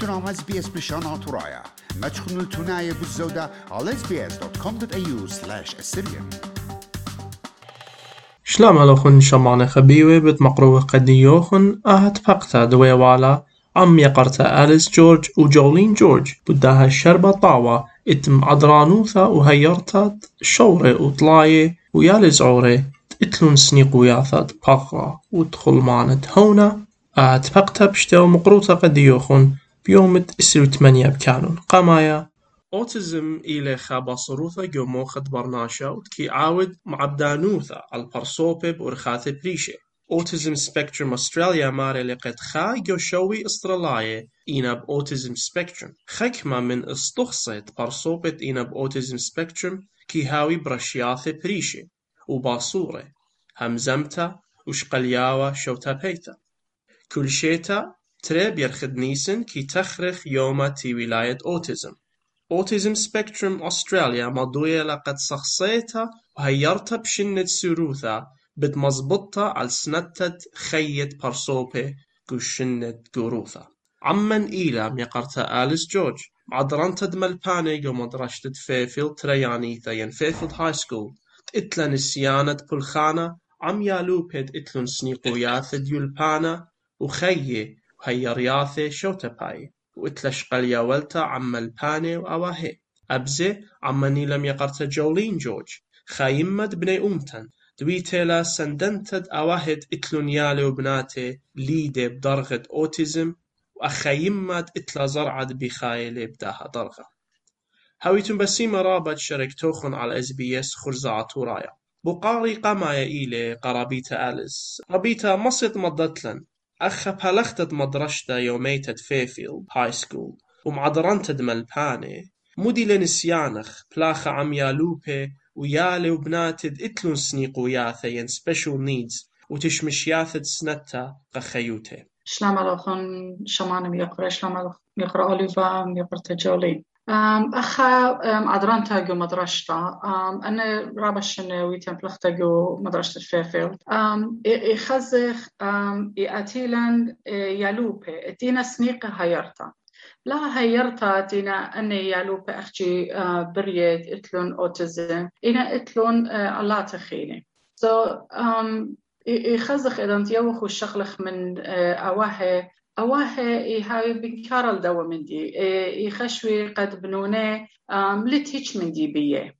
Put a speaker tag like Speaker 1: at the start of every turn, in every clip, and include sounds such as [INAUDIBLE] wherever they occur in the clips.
Speaker 1: تنام اس بي اس بشان ترايا ما تخنوا التناية بالزودة على sbs.com.au slash assyrian
Speaker 2: شلام لوخن شمعنا خبيوة بتمقروه قديوخن آهت فقتا دوي والا. عم يقرتا أليس جورج وجولين جورج. بداها الشربة طاوة. اتم عدرانوثا وهيرتا شورة وطلاية ويالي زعورة. اتلون سنيق وياثات بغرة ودخل مانت هونا آهت فقتا بشتو مقروطة قديوخن بيوم اسرو تمانية بكانون قمايا اوتيزم إلى خابصروثا جومو خد برناشا وتكي عاود معبدانوثا البرصوبة بورخاثة بريشة اوتيزم سبيكتروم استراليا ماري لقد خا جوشوي استراليا إينا بأوتيزم سبيكتروم خكمة من استخصت برصوبة إينا بأوتيزم سبيكتروم كي هاوي برشياثة بريشة وباصورة همزمتا وشقلياوة شوتا بيتا كل شيتا تريب يرخد نيسن كي تخرخ يوما تي ولاية أوتيزم أوتيزم سبيكتروم أستراليا مضوية لقد شخصيتها وهيرتها بشنة سروثا بد مزبطة على سنتة خيت برصوبة كشنة قروثا عمن إيلا ميقرتا آليس جورج عدرانتا دمالباني ومدرشة فيفيلد تريانيثا ين فيفيلد هاي سكول اتلا نسيانة بلخانة عم يالوبد اتلون سنيقوياث ديولبانا وخيه وهيرياثي شوتباي وإتلش قليا ولتا عم الباني وأواهي. أبزي عمني لم يقرت جولين جورج خايمد بني أمتن. دويتيلا سندنتد أواهد إتلون يالي وبناتي ليدي بدرغة أوتيزم وأخيمد إتلا زرعد بخايلي بداها درغة. هاويتم بسيمة رابط شاركتوخن على إس بي إس خرزعة ورايا. بقاري قمايا إيلي قرابيتا أليس. ربيتا مصيت مضتلن أخا بهلختد مدرشتا يوميتد فيفيلد هاي سكول ومعدرنتد ملباني مودي لنسيانخ بلاخا عم يالوبي ويالي وبناتد إتلون سنيق وياثا ين سبيشال نيدز وتشمش ياثد سنتا قخيوتي
Speaker 3: شلام الأخون شمان يقرأ شلام يقرأ أوليفا يقرأ تجولي. أخا أدران تاجو مدرسة أم أنا رابش ويتم بلخ تاجو مدرسة فيفيلد أم يخزخ يأتيلن يالوبي اتينا سنيقة هيرتا لا هيرتا تينا أني يالوبي أخشي بريد إتلون أوتيزم إنا إتلون الله تخيني so um, يخزخ إذا تيوخ الشغلخ من أواهي أواه هاي بكار الدوا من دي. يخشوي قد بنوني لتيش من دي بية.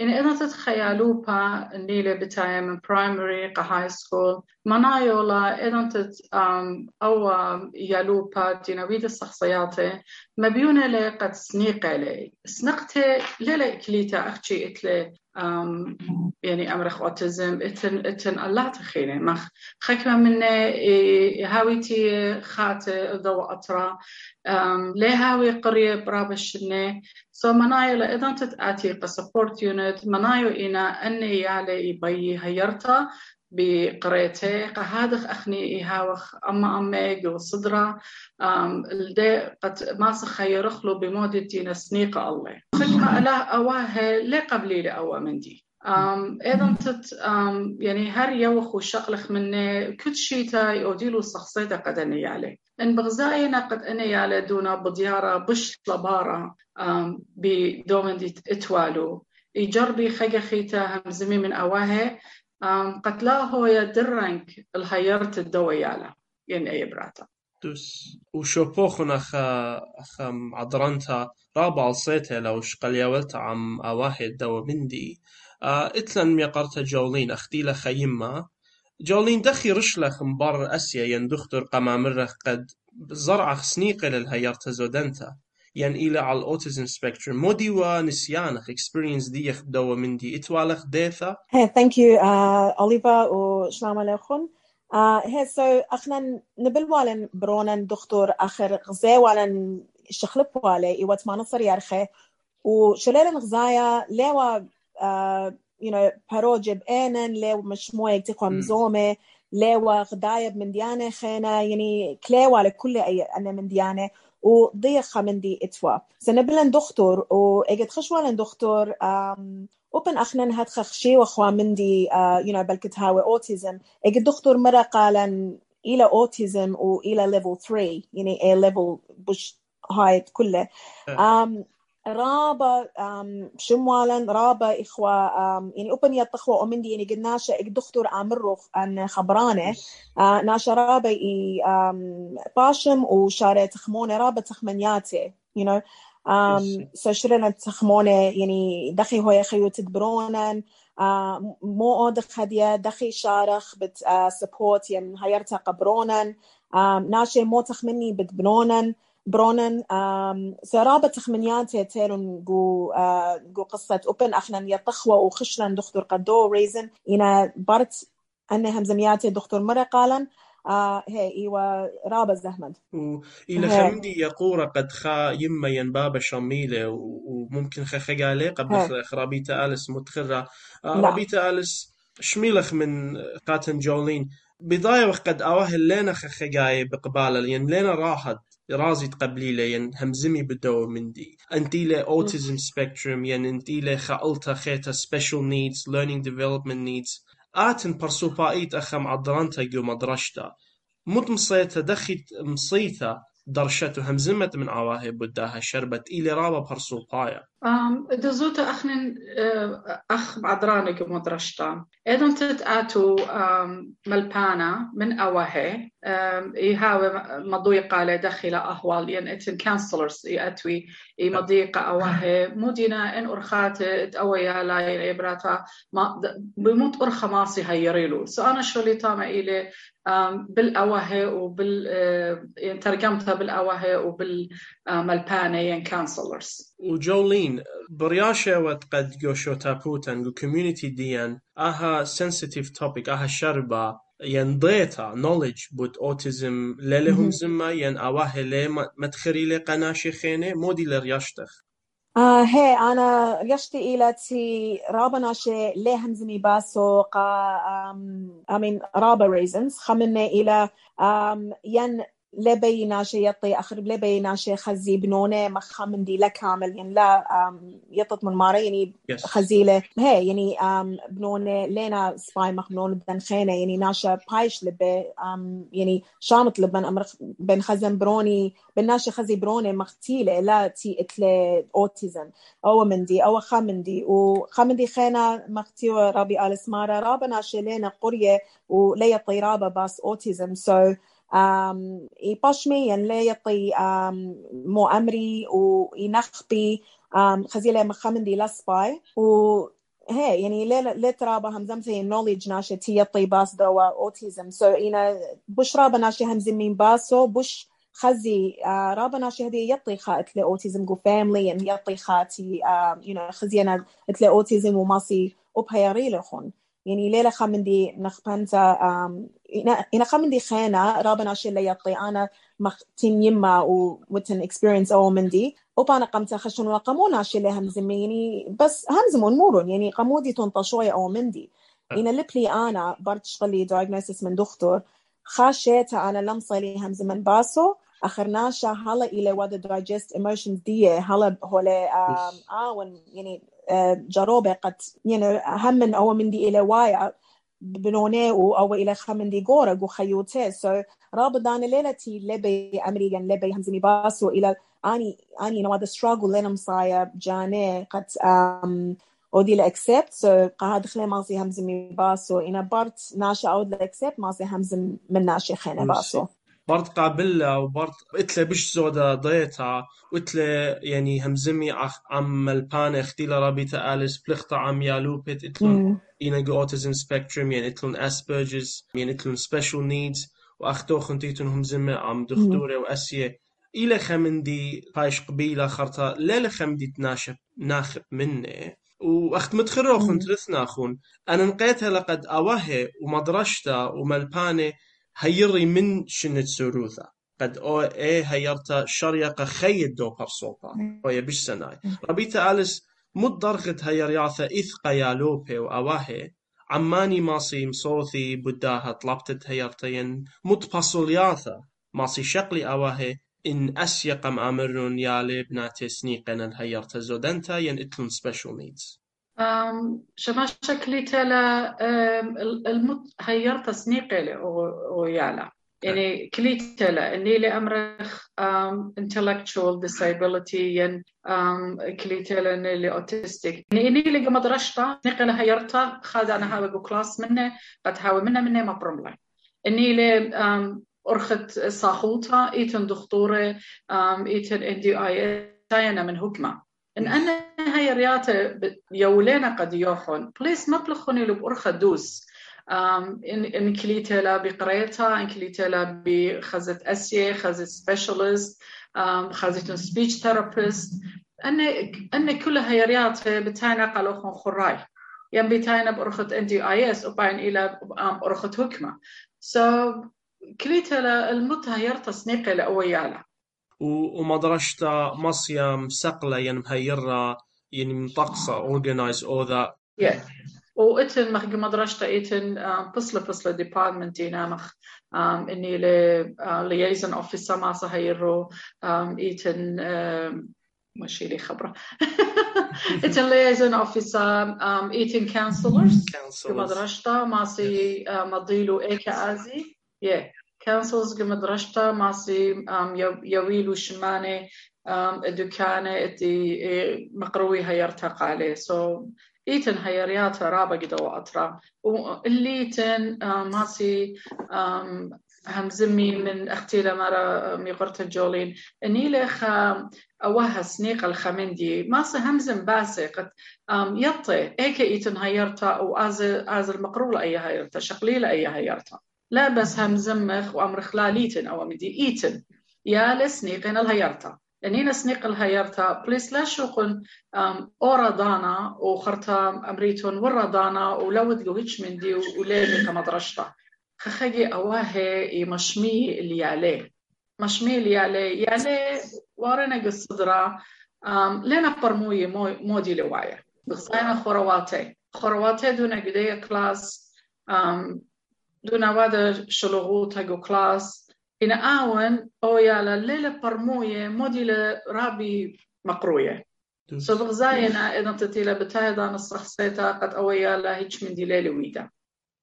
Speaker 3: إن إذا تتخيلوا با نيلة بتاعي من برايمري كهاي سكول منايولا إذا تت أو يالو با تنويد الشخصيات مبيونة لي قد سنيقة لي سنقتي ليلة كليتا أختي إتلي يعني أمرخ أوتيزم إتن إتن الله تخيني مخ خكمة من هاويتي خات ضو أطرا ليه هاوي قرية برابشني سو منايو إذا تتأتي كسبورت يونت منايو إنا أني يالي يبي هيرتا بقريتي قهادخ أخني إيهاوخ أما أمي جو صدرة الدي قد ما سخيرخلو بمودة دينا سنيقة الله. خدمة ألا أواه لي قبلي لأوا من دي. أم أيضا تت أم يعني هر يوخ وشقلخ مني كل شيتا يوديلو شخصيتا قد اني عليه إن بغزاينا قد اني على دونا بديارة بش لبارة بدومن دي إتوالو. يجربي خيتا همزمي من اواهي قتلاه يدرنك الهيرت الدويالة يعني أي براتا.
Speaker 2: دوس. وشوبوخن أخا أخا عدرنتا رابع صيتها لو شقلياولت عم أواحد دوا مندي. إتلن ميقرت جولين اختيلا خيمة. جولين دخي رشلخ مبر أسيا ين دختر قمامرخ قد زرعخ سنيقة للهيرت زودنتا. ين إلى على الأوتيزم سبيكتروم مودي ونسيانخ experience دي يخدوا من دي. إتوالخ ديثا
Speaker 4: Hey, thank you, uh, Oliver وسلام عليكم. Uh, hey, so أخنا نبل والن برونن دكتور آخر غزي والن شخلب والي ايوات ما نصر يرخي وشلال غزايا ليوا uh, you know بروجب إنن ليوا مش مو يكتقوا مزومة ليوا غدايب من ديانة خينا يعني كليوا لكل أي أنا من ديانة. وضيخة من دي إتوا. سنبلن دكتور واجد خشوالن دكتور أوبن أخنن هاد خخشي واخوا من دي يو نو بلكت هاوي أوتيزم. اجد دكتور مرة قالن إلى أوتيزم والى ليفل 3 يعني اي ليفل بش هاي كله. um, رابا شموالا رابا إخوة يعني أوبن يطخوا أمندي يعني قد ناشا دكتور عامرو أن خبرانة. ناشا رابا إي باشم وشارة تخمونة. رابا تخمنياتي you know. um, so شرنا تخمونة يعني دخي هو يخيو تدبرونا. uh, مو أود خدية دخي شارخ بت uh, support يعني هيرتا قبرونا. um, ناشي مو تخمني بتبنونا. برونن سرابة تخمنيات تيرون جو جو قصة أوبن أخنا يطخوا وخشنا دكتور قدو ريزن إنا برت أنها همزميات دكتور مرة قالن آه هي إيوا رابا زهمد
Speaker 2: وإلى خمدي يقورة قد خا يما ينبابا شميلة وممكن خخقالي قبل خرابيتا ألس متخرة. آه رابيتا ألس شميلخ من قاتن جولين. بداية وقد أواهل لنا خخقاي بقبالة لين لنا راحت. رازي تقبلي لي ين همزمي بدو مندي. انتي له autism spectrum ين انتي له خالتا خيتا special needs learning development needs. آتن برسوبايت أخم عدرانتا جو مدرشتا. مت مصيتا دخيت مصيتا درشته همزمت من عواهب بداها شربت. إلي رابا برسوبايا
Speaker 3: أخ عدرانك مدرشتا إذن تتآتو ملبانا من أواهي. إيهاوي مضيقة لدخل أهوال. ين إتن كانسلرز إيأتوي إي مضيقة أواهي. مدينة إن أرخات أويا لا إبراتا. بموت أرخى ماسي هيريلو سو أنا شو اللي تاما إلي؟ بالأواهي وبال يعني ترجمتها بالأواهي وبالملبانة ين كانسلرز
Speaker 2: وجولين برياشة وتقد جوشو تابوتن وكوميونيتي ديان أها sensitive topic أها شربة ين ديتا knowledge بود اوتيزم للهم زما ين آواه لي متخري لي قناشي خينة مودي لرياشتخ
Speaker 4: آه هي أنا ريشتي إلى تي رابا ناشي ليهم زمي باسو قا أم أمين رابا ريزنز خمنا إلى ين لبي ناشي يطي أخر لبي ناشي خزي بنونة مخامن دي لكامل يعني لا يطط من ماري يعني خزيلة هي يعني بنونة لينا سباي مخنون بدن خينة يعني ناشا بايش لبي يعني شامت لبن أمر بن خزن بروني بناشي خزي برونة مختيلة لا تي اتلي أوتيزم أو من دي أو خامن دي وخامن دي خينة مختيوة رابي آل سمارة رابا ناشي لينا قرية وليا طيرابة باس أوتيزم سو so يباشمي ين لا يطي مو أمري وينخبي خزيلة مخمن دي لسباي و هي يعني لا ترابا همزم هي نوليدج ناشي تي يطي باس دوا اوتيزم سو إنا بش رابا ناشي همزم مين باسو بش خزي رابا ناشي هدي يطي خات لأوتيزم جو فاملي يعني يطي خاتي يو نو خزينا تلا اوتيزم وماسي وبهيري لخون يعني ليلة خمندي نخبنتا إنا خمندي خينا رابنا شي اللي يطي أنا مختين يما ومتن experience أو مندي وبانا قمت خشن وقمونا شي اللي همزمي يعني بس همزمون مورون يعني قمودي تنطشوي أو مندي إنا لبلي أنا برد شغلي diagnosis من دكتور خاشيتا أنا لمصة لي همز من باسو أخرناشا هلا إلى ودا digest emotions دي هلا هولي آون يعني جروبة قد يعني هم من أو من دي إلى وايا بنوني أو إلى خمن دي غورة جو خيوتي سو رابط دانا ليلتي لبي أمريكان لبي همزمي باسو إلى أني أني نواد struggle لنا مصايا جاني قد أم ودي لأكسبت سو قاعد خلي ماسي همزمي باسو إنا برت ناشا أود لأكسبت ماسي همزم من ناشي خينا باسو
Speaker 2: برد قابلها وبرد اتلا بش زودا ضيتا واتلا يعني همزمي عم البان اختيلا رابيتا آليس بلختا عم يالوبت اتلون ينقو أوتيزم سبيكتروم يعني اتلون اسبرجز يعني اتلون سبيشال نيدز واختو خنتيتون همزمي عم دكتورة واسيه إلى خمندي بايش قبيلة خرطة لا خمدي تناشب ناخب مني. واخت متخرو خن ترثنا خون. أنا نقيتها لقد أوهي ومدرشتا وملباني هيري من شنت سروثا قد أو اي هيرتا شريقة خيد دو برصوبا أو يبش سناي. ربيتا ألس مد درخت هيرياثا إثقا يالوبي وأواهي عماني ماسي مصوثي بداها طلبتت هيرتين. مد بصولياثا ماسي شقلي أواهي. إن أسيقم أمرون يالي بناتي سنيقنا الهيرتا زودنتا ين إتلون سبيشال نيدز
Speaker 3: شما شكلي تلا المت هيرت سنيقة ويالا يعني كليتلا إني لأمرخ um, intellectual disability ين um, كليتلا إني اوتستيك يعني إني اللي مدرشتا نقل هيرتا خاد أنا هاوي كلاس منه قد هاوي منه منه ما برملا. لي um, أرخت صاحوتا إيتن دكتورة إيتن إن دي آي تاينا من هكمة إن أنا هاي رياته يولينا قد يوخون بليس مطلخوني لو بأرخة دوس. إن إن كليتلا بقريتها إن كليتلا بخزت أسية خزت سبيشالست خزت سبيتش ثيرابيست أن أن كل هاي رياته بتاينا قالوخون خراي. يم بتاينا بأرخة إن دي آي إس وبعدين إلى أرخة هكمة so كليتها المتها سنيقة لأويالا.
Speaker 2: ومدرشتا مصيام سقلة ين مهيرة يعني مطقصة organize all that.
Speaker 3: Yeah. وإتن مخ مدرشتا إتن بصلة بصلة ديبارتمنت دينا مخ إني ل liaison officer ما سهيرو إتن ماشي لي خبرة. [LAUGHS] إتن liaison officer إتن counselors. مدرشتا ماسي مضيلو إيكا آزي yeah. Councils مدرشتا ماسي يويلو شماني دكانة اتي مقروي هيرتق عليه so إيتن هيريات رابا قد وأطرا والليتن ماسي همزمي من أختي لمرة ميقرت الجولين إني لخ أوها سنيق الخمندي ماسي همزم باسي قد يطي إيك إيتن هيرتا أو آز آز المقرول أي هيرتا شقليل أي هيرتا لا بس هم زمخ وأمر خلاليتن أو مدي إيتن. يا لسنيقين الهيرتا لأنينا سنيق الهيرتا بليس لا شوقن أورا دانا وخرتا أمريتون ورا دانا ولود جوهيتش من دي وليلي كمدرشتا خخجي أواهي مشمي اللي عليه مشمي اللي عليه يعني وارنا قصدرا لنا برموي مودي لوايا. بخصينا خورواتي خورواتي دون قدية كلاس دون وادا شلوغوتا جو كلاس إن آون أو يالا ليلة برموية موديلة رابي مقروية سو بغزاينا إذا تتيلا بتايدا نصخصيتا قد أو يالا هيتش من دي ليلة ويدا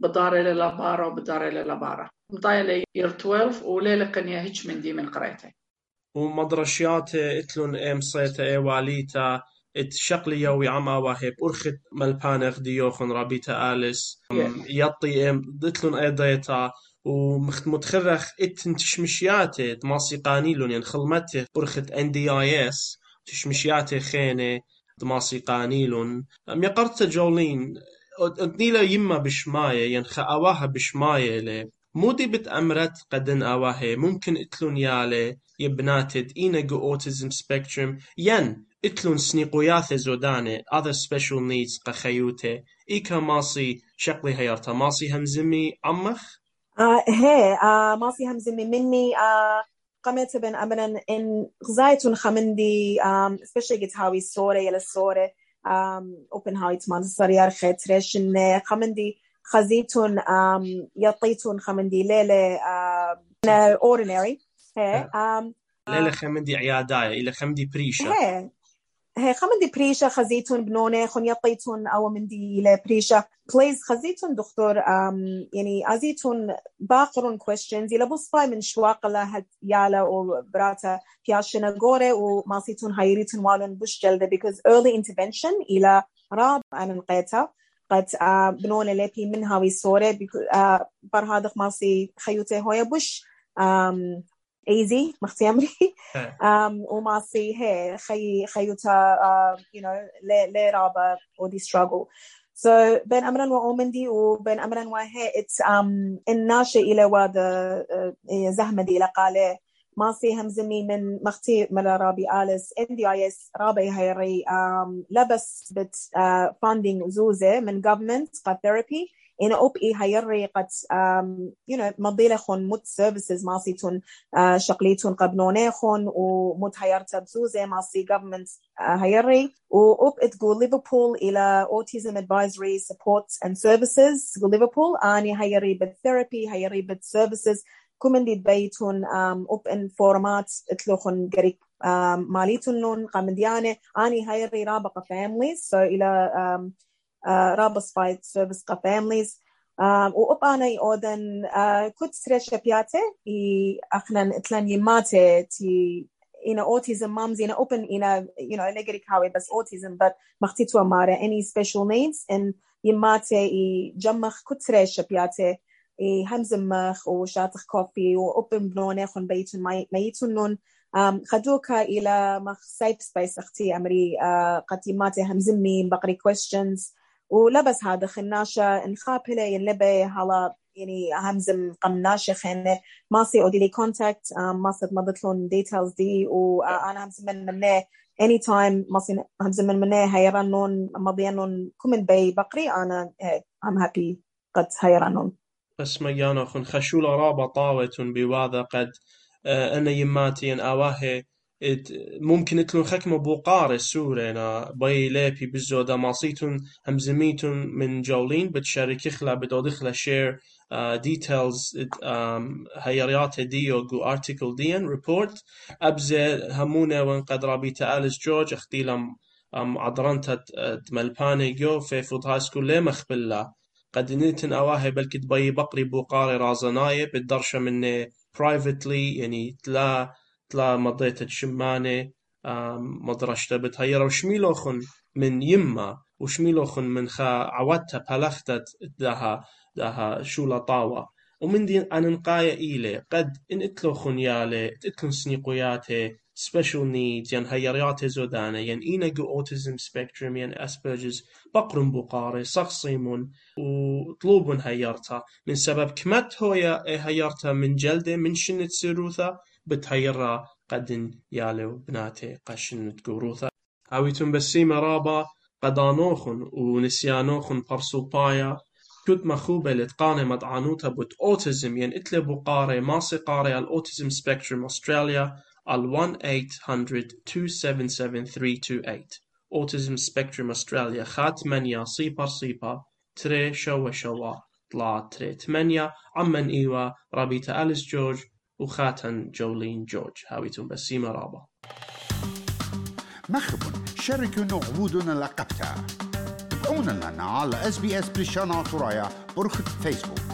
Speaker 3: بدار إلى لابارا وبدار إلى لابارا مطايلة يير 12 وليلة قنيا هيتش من دي من قريتي
Speaker 2: ومدرشيات اتلون ام صيتا اي واليتا ات شقلي يوي عما واهب أرخت ملبانغ ديوخن رابيتا اليس يطي إم دتلون أي ديتا. ومتخرخ ات تشمشياتي ماسي قانيلون يعني خلمته أرخت ان دي اي اس تشمشياتي خينة. ماسي قانيلون ام يقرت جولين. نيلا يما بشماية. ين خاواها بشماية لي. مودي بتأمرت قدن أواهي ممكن اتلون يالي يبناتد إينا جو أوتيزم سبيكتروم ين اتلون سنيقوياث زوداني other special needs قخيوتي إيكا ماسي شقلي هيرتا ماسي همزمي عمخ
Speaker 4: آه هي آه ماسي همزمي مني آه قمت بن أمرا إن غزايتون خمندي um, especially قد هاوي الصورة يلا الصورة um, open height مان صريار خيت ريشن خمندي خزيتون um, يطيتون خمندي ليلة uh, ordinary هي um,
Speaker 2: ليلة خمندي عياداية إلى خمندي بريشة
Speaker 4: هي هي خمندي بريشة خزيتون بنونة خن يطيتون أو مندي لبريشة بليز خزيتون دكتور um, يعني أزيتون باقرون questions. إلى بصفاي من شواق لها يالا أو براتا بياشنا غوري وماسيتون هايريتون والون بوش جلدة. Because early intervention إلى راب أنا نقيتها. قد بنونة لبي من هاوي صورة uh, بر هذا ماسي خيوتي هويا بوش. Easy [LAUGHS] مختي أمري. Um, وماسي هي خي خيوتا uh, you know لي لي رابا ودي struggle. So بين امرا وأومندي وبين امرا وهي it's um الناشئ إلى واد uh, زهمدي لقاله ماسي همزمي من مختي ملا رابي آلس ان دي اي اس رابي هيري um, لبس بت uh, funding زوزة من government قد therapy. أوب إي هيري قد um, you know خون مت services ماسي تون شقليتون قبنوني خون ومت هيرتا بزوزة ماسي government هيري. وأوب تقول ليفربول إلى autism advisory support and services تقول ليفربول أني هيري بالثيرابي هيري بالservices كومن دي بيتون أوب إن فورمات اتلوخن قريب ماليتون نون قامديانة. أني هيري رابقة families so إلى um, uh, رابط سبايت سيرفيس families. وأبانا أودن كنت سريشة بياتي إي أخنا إتلان يماتي تي ina autism mums ina open ina you know negeri kawe bas autism but مختيتو مارا any special needs and يماتي i جمخ كتري شبياتي i همزمخ وشاتخ كوفي وأوبن بنوني خن بيتون ميتون نون خدوكا إلى مخ سايب سبيس أختي أمري قد يماتي همزمي بقري questions. ولبس هذا خناشة انخابلة ينلبي هلا يعني همزم قمناشة خانة ماسي أودي لي كونتاكت ماسي مضتلون ديتيلز دي وأنا همزم من منه اني تايم ماسي همزم من منه هيرانون مضيانون كومن بي بقري أنا ام هابي قد هيرانون
Speaker 2: بس مجانا خن خشولة رابا طاوة بواذا قد أنا يماتي أن أواهي ممكن تلون خكمة بوقار السورة. باي لابي بالزودة ماصيتون همزميتون من جولين بتشارك إخلا بدودخلا شير ديتيلز هيريات ديو جو ارتكل ديان ريبورت أبزي همونة وان قد رابيتا أليس جورج اختيلم عدرنتا ملباني جو في فوت هاي سكول ليه مخبلا قد نيتن أواهي بل كتباي بقري بوقاري رازناي بالدرشة من برايفتلي يعني تلا تلا مضيت الشمانة مدرشتا بتهيرا وشميلوخن من يما وشميلوخن من خا عودتا بلختت دها دها شولا طاوة. ومن دين أن نقايا إيلي قد إن إتلوخن يالي إتلون سنيقوياتي special needs ين هيريات زودانة ين إينجو أوتيزم سبيكتروم ين أسبرجز بقرن بقاري صخصيمون وطلوبون هيرتا من سبب كمت هويا هيرتا من جلدة من شنت سروثا بتهيرا قدن يالو بناتي قشن تقوروثا هاويتون بسيمة رابا قدانوخن ونسيانوخن برسوبايا كنت مخوبة لتقاني مدعانوتا بوت أوتيزم ين إتلي بقاري ماسي قاري الأوتيزم سبيكتروم أستراليا al 1-800-277-328 Autism Spectrum Australia خات منيا صيبر صيبر تري شوا شوا طلع تري تمانية عمن إيوا رابيتا أليس جورج وخاتن جولين جورج. هاويتون بسيمة رابا.
Speaker 1: مخبن شاركوا نغبودنا لقبتها تابعونا لنا على اس بي اس بريشانا ترايا برخة فيسبوك